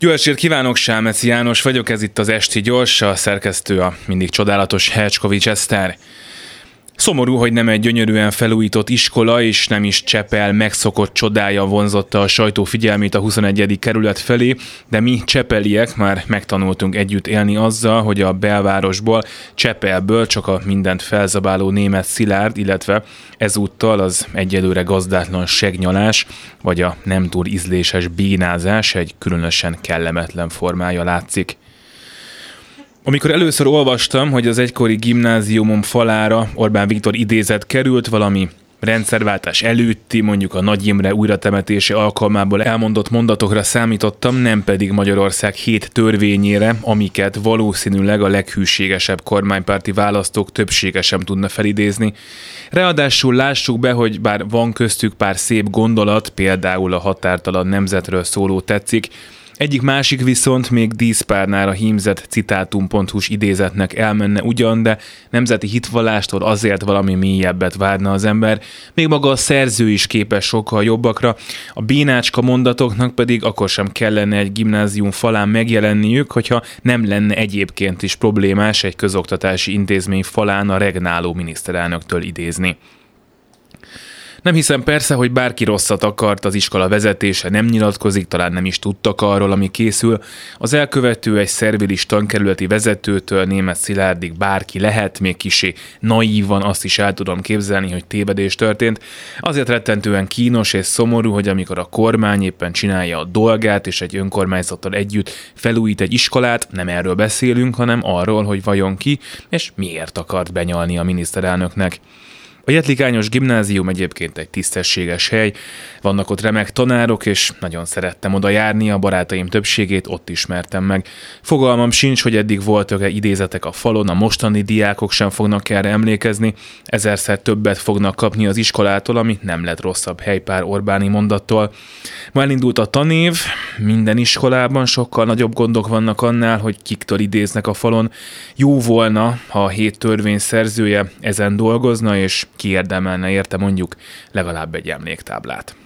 Jó estét kívánok, Sámeci János vagyok, ez itt az Esti Gyors, a szerkesztő a mindig csodálatos Hercskovics Eszter. Szomorú, hogy nem egy gyönyörűen felújított iskola és nem is Csepel megszokott csodája vonzotta a sajtó figyelmét a 21. kerület felé, de mi csepeliek már megtanultunk együtt élni azzal, hogy a belvárosból, Csepelből csak a mindent felzabáló német Szilárd, illetve ezúttal az egyelőre gazdátlan segnyalás, vagy a nem túl ízléses bénázás egy különösen kellemetlen formája látszik. Amikor először olvastam, hogy az egykori gimnáziumom falára Orbán Viktor idézet került, valami rendszerváltás előtti, mondjuk a Nagy Imre újratemetése alkalmából elmondott mondatokra számítottam, nem pedig Magyarország hét törvényére, amiket valószínűleg a leghűségesebb kormánypárti választók többsége sem tudna felidézni. Ráadásul lássuk be, hogy bár van köztük pár szép gondolat, például a határtalan nemzetről szóló tetszik, egyik másik viszont még díszpárnára hímzett citátum.hu idézetnek elmenne ugyan, de nemzeti hitvallástól azért valami mélyebbet várna az ember, még maga a szerző is képes sokkal jobbakra, a bénácska mondatoknak pedig akkor sem kellene egy gimnázium falán megjelenniük, hogyha nem lenne egyébként is problémás egy közoktatási intézmény falán a regnáló miniszterelnöktől idézni. Nem hiszem persze, hogy bárki rosszat akart, az iskola vezetése nem nyilatkozik, talán nem is tudtak arról, ami készül. Az elkövető egy szervilis tankerületi vezetőtől német Szilárdig bárki lehet, még kisé naívan azt is el tudom képzelni, hogy tévedés történt. Azért rettentően kínos és szomorú, hogy amikor a kormány éppen csinálja a dolgát, és egy önkormányzattal együtt felújít egy iskolát, nem erről beszélünk, hanem arról, hogy vajon ki és miért akart benyalni a miniszterelnöknek. A Jetlikányos gimnázium egyébként egy tisztességes hely, vannak ott remek tanárok, és nagyon szerettem oda járni, a barátaim többségét ott ismertem meg. Fogalmam sincs, hogy eddig voltak-e idézetek a falon, a mostani diákok sem fognak erre emlékezni, ezerszer többet fognak kapni az iskolától, ami nem lett rosszabb helypár Orbáni mondattól. Ma elindult a tanév, minden iskolában sokkal nagyobb gondok vannak annál, hogy kiktől idéznek a falon. Jó volna, ha a hét törvény szerzője ezen dolgozna, és kiérdemelne érte mondjuk legalább egy emléktáblát.